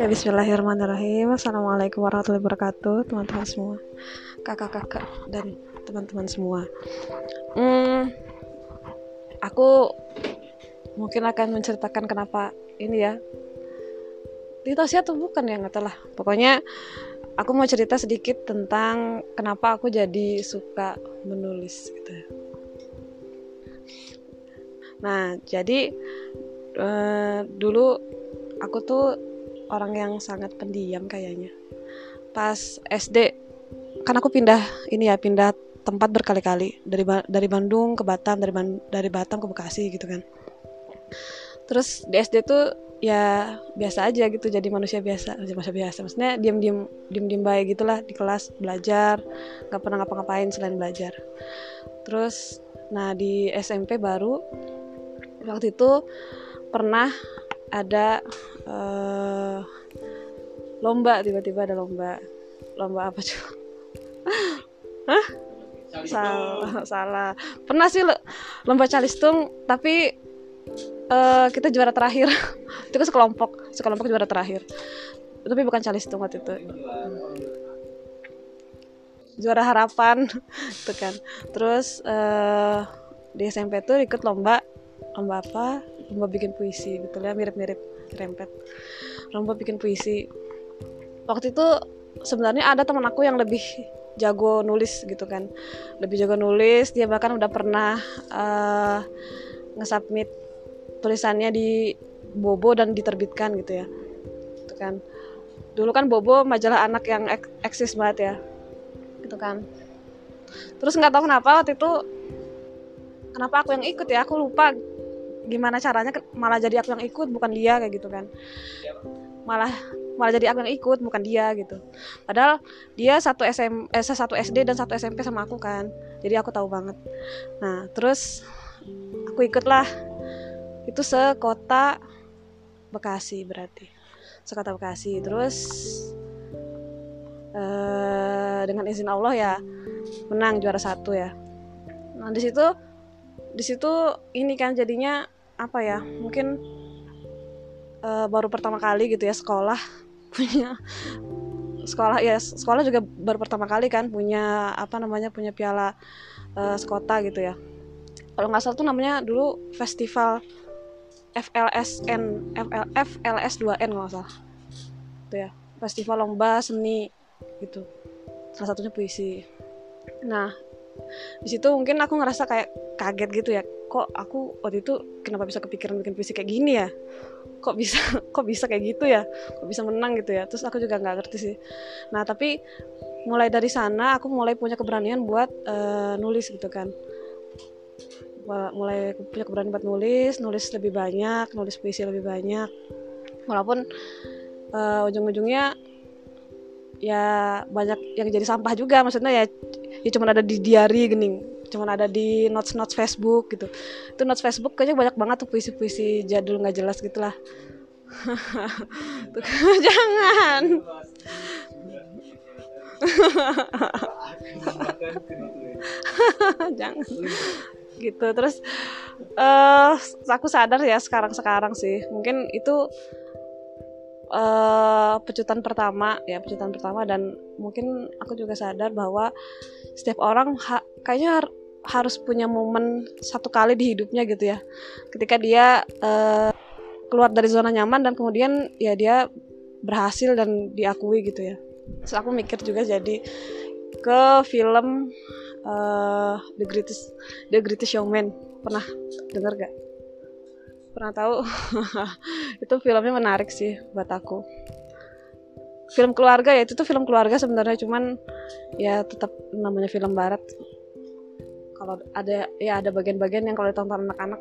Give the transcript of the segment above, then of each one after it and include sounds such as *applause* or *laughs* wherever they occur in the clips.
Oke, bismillahirrahmanirrahim. Assalamualaikum warahmatullahi wabarakatuh, teman-teman semua, kakak-kakak dan teman-teman semua. Hmm, aku mungkin akan menceritakan kenapa ini ya. Ditosia atau bukan ya nggak tahu lah. Pokoknya aku mau cerita sedikit tentang kenapa aku jadi suka menulis gitu. Nah, jadi uh, dulu aku tuh orang yang sangat pendiam kayaknya. Pas SD kan aku pindah ini ya, pindah tempat berkali-kali dari dari Bandung ke Batam, dari dari Batam ke Bekasi gitu kan. Terus di SD tuh ya biasa aja gitu jadi manusia biasa manusia biasa maksudnya diam diam baik gitulah di kelas belajar nggak pernah ngapa-ngapain selain belajar terus nah di SMP baru waktu itu pernah ada uh, lomba tiba-tiba ada lomba. Lomba apa *laughs* Hah? salah salah. Pernah sih lomba calistung tapi uh, kita juara terakhir. *laughs* Itu kan sekelompok sekelompok juara terakhir. Tapi bukan calistung waktu itu. Juara harapan *laughs* itu kan. Terus uh, di SMP tuh ikut lomba lomba apa lomba bikin puisi gitu ya mirip-mirip rempet lomba bikin puisi. Waktu itu sebenarnya ada teman aku yang lebih jago nulis gitu kan. Lebih jago nulis dia bahkan udah pernah uh, ngesubmit tulisannya di Bobo dan diterbitkan gitu ya. Gitu kan. Dulu kan Bobo majalah anak yang ek eksis banget ya. Gitu kan. Terus nggak tahu kenapa waktu itu kenapa aku yang ikut ya aku lupa gimana caranya malah jadi aku yang ikut bukan dia kayak gitu kan. Malah malah jadi aku yang ikut bukan dia gitu. Padahal dia satu SM eh, satu SD dan satu SMP sama aku kan. Jadi aku tahu banget. Nah terus aku ikutlah. Itu sekota Bekasi berarti. Sekota Bekasi. Terus uh, dengan izin Allah ya menang juara satu ya. Nah di situ di situ ini kan jadinya apa ya mungkin uh, baru pertama kali gitu ya sekolah *laughs* punya sekolah ya sekolah juga baru pertama kali kan punya apa namanya punya piala uh, sekota gitu ya. Kalau nggak salah tuh namanya dulu festival FLSN FL, FLS 2N nggak salah. Itu ya festival lomba seni gitu. Salah satunya puisi. Nah di situ mungkin aku ngerasa kayak kaget gitu ya. Kok aku waktu itu kenapa bisa kepikiran bikin puisi kayak gini ya? Kok bisa *laughs* kok bisa kayak gitu ya? Kok bisa menang gitu ya? Terus aku juga nggak ngerti sih. Nah tapi mulai dari sana aku mulai punya keberanian buat uh, nulis gitu kan. Mulai punya keberanian buat nulis nulis lebih banyak nulis puisi lebih banyak. Walaupun uh, ujung-ujungnya ya banyak yang jadi sampah juga maksudnya ya ya cuma ada di diary gini cuma ada di notes notes Facebook gitu. Itu notes Facebook kayaknya banyak banget tuh puisi puisi jadul nggak jelas gitulah. *laughs* *laughs* Jangan. *laughs* Jangan. Gitu terus uh, aku sadar ya sekarang sekarang sih. Mungkin itu uh, pecutan pertama ya pecutan pertama. Dan mungkin aku juga sadar bahwa setiap orang ha kayaknya harus punya momen satu kali di hidupnya gitu ya. Ketika dia uh, keluar dari zona nyaman dan kemudian ya dia berhasil dan diakui gitu ya. Terus aku mikir juga jadi ke film uh, The Greatest The Greatest Showman. Pernah dengar gak pernah tahu? *laughs* Itu filmnya menarik sih buat aku. Film keluarga ya itu tuh film keluarga sebenarnya cuman ya tetap namanya film barat. Kalau ada ya ada bagian-bagian yang kalau ditonton anak-anak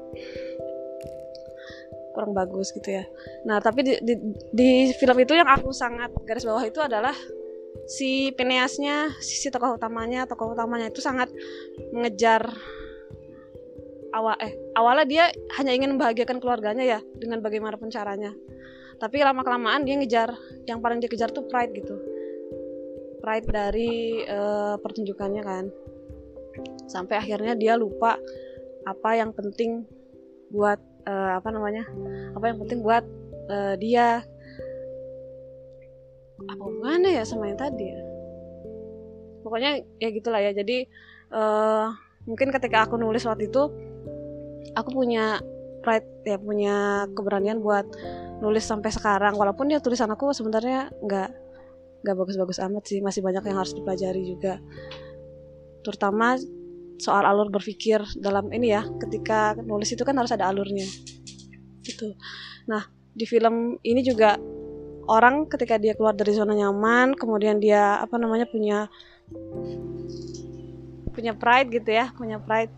kurang bagus gitu ya. Nah tapi di, di, di film itu yang aku sangat garis bawah itu adalah si Peneasnya, si, si tokoh utamanya, tokoh utamanya itu sangat mengejar awal eh awalnya dia hanya ingin membahagiakan keluarganya ya dengan bagaimanapun caranya. Tapi lama kelamaan dia ngejar yang paling dia kejar tuh pride gitu. Pride dari uh, pertunjukannya kan sampai akhirnya dia lupa apa yang penting buat uh, apa namanya apa yang penting buat uh, dia apa hubungannya ya sama yang tadi ya pokoknya ya gitulah ya jadi uh, mungkin ketika aku nulis waktu itu aku punya pride ya punya keberanian buat nulis sampai sekarang. Walaupun dia tulisan aku sebenarnya nggak nggak bagus-bagus amat sih. Masih banyak yang harus dipelajari juga. Terutama soal alur berpikir dalam ini ya ketika nulis itu kan harus ada alurnya. Gitu. Nah di film ini juga orang ketika dia keluar dari zona nyaman kemudian dia apa namanya punya punya pride gitu ya punya pride.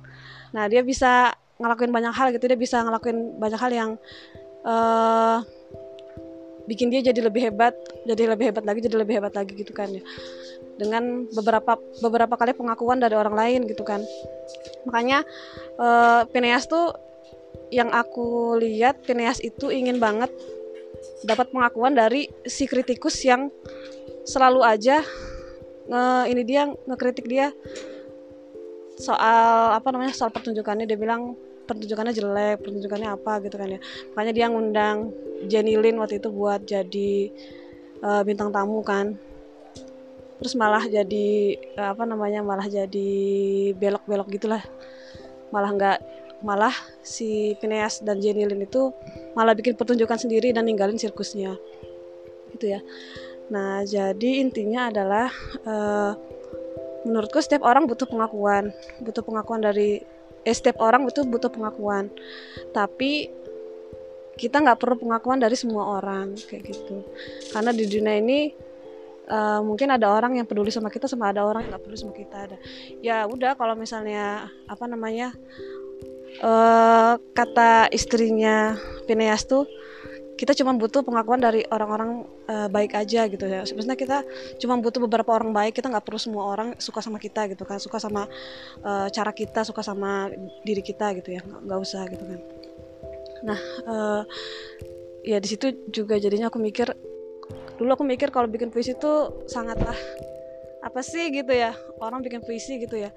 Nah dia bisa ngelakuin banyak hal gitu dia bisa ngelakuin banyak hal yang uh, bikin dia jadi lebih hebat jadi lebih hebat lagi jadi lebih hebat lagi gitu kan ya. Dengan beberapa beberapa kali pengakuan dari orang lain gitu kan. Makanya uh, Phineas tuh yang aku lihat Phineas itu ingin banget dapat pengakuan dari si kritikus yang selalu aja nge ini dia ngekritik dia soal apa namanya soal pertunjukannya. Dia bilang pertunjukannya jelek pertunjukannya apa gitu kan ya. Makanya dia ngundang Jenny Lin waktu itu buat jadi uh, bintang tamu kan. Terus malah jadi uh, apa namanya malah jadi belok-belok gitulah. Malah nggak malah si Phineas dan Jenny Lin itu malah bikin pertunjukan sendiri dan ninggalin sirkusnya. Gitu ya. Nah jadi intinya adalah uh, menurutku setiap orang butuh pengakuan. Butuh pengakuan dari eh, setiap orang itu butuh pengakuan. Tapi kita nggak perlu pengakuan dari semua orang kayak gitu. Karena di dunia ini uh, mungkin ada orang yang peduli sama kita sama ada orang yang nggak peduli sama kita. Ada. Ya udah kalau misalnya apa namanya uh, kata istrinya Phineas tuh kita cuma butuh pengakuan dari orang-orang uh, baik aja gitu ya. Sebenarnya kita cuma butuh beberapa orang baik kita nggak perlu semua orang suka sama kita gitu kan. Suka sama uh, cara kita suka sama diri kita gitu ya. Nggak usah gitu kan. Nah uh, ya di situ juga jadinya aku mikir dulu aku mikir kalau bikin puisi itu sangatlah apa sih gitu ya orang bikin puisi gitu ya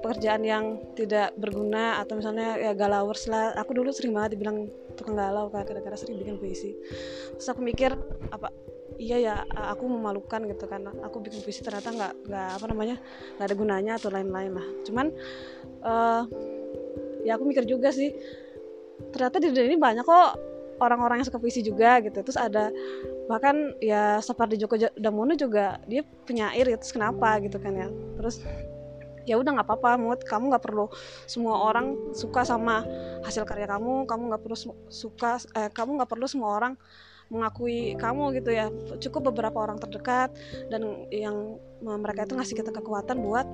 pekerjaan yang tidak berguna atau misalnya ya galawers lah. Aku dulu sering banget dibilang tukang galau kan gara-gara sering bikin puisi. Terus aku mikir apa iya ya aku memalukan gitu kan. Aku bikin puisi ternyata nggak nggak apa namanya nggak ada gunanya atau lain-lain lah. Cuman uh, ya aku mikir juga sih ternyata di dunia ini banyak kok orang-orang yang suka puisi juga gitu. Terus ada bahkan ya seperti Joko Damono juga dia penyair gitu terus kenapa gitu kan ya. Terus ya udah nggak apa-apa mood kamu nggak perlu semua orang suka sama hasil karya kamu kamu nggak perlu suka eh, kamu nggak perlu semua orang mengakui kamu gitu ya. Cukup beberapa orang terdekat dan yang mereka itu ngasih kita kekuatan buat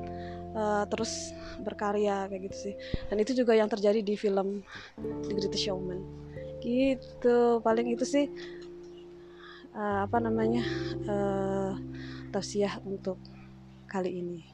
uh, terus berkarya kayak gitu sih. Dan itu juga yang terjadi di film The Greatest Showman. Gitu paling itu sih uh, apa namanya uh, tausiah untuk kali ini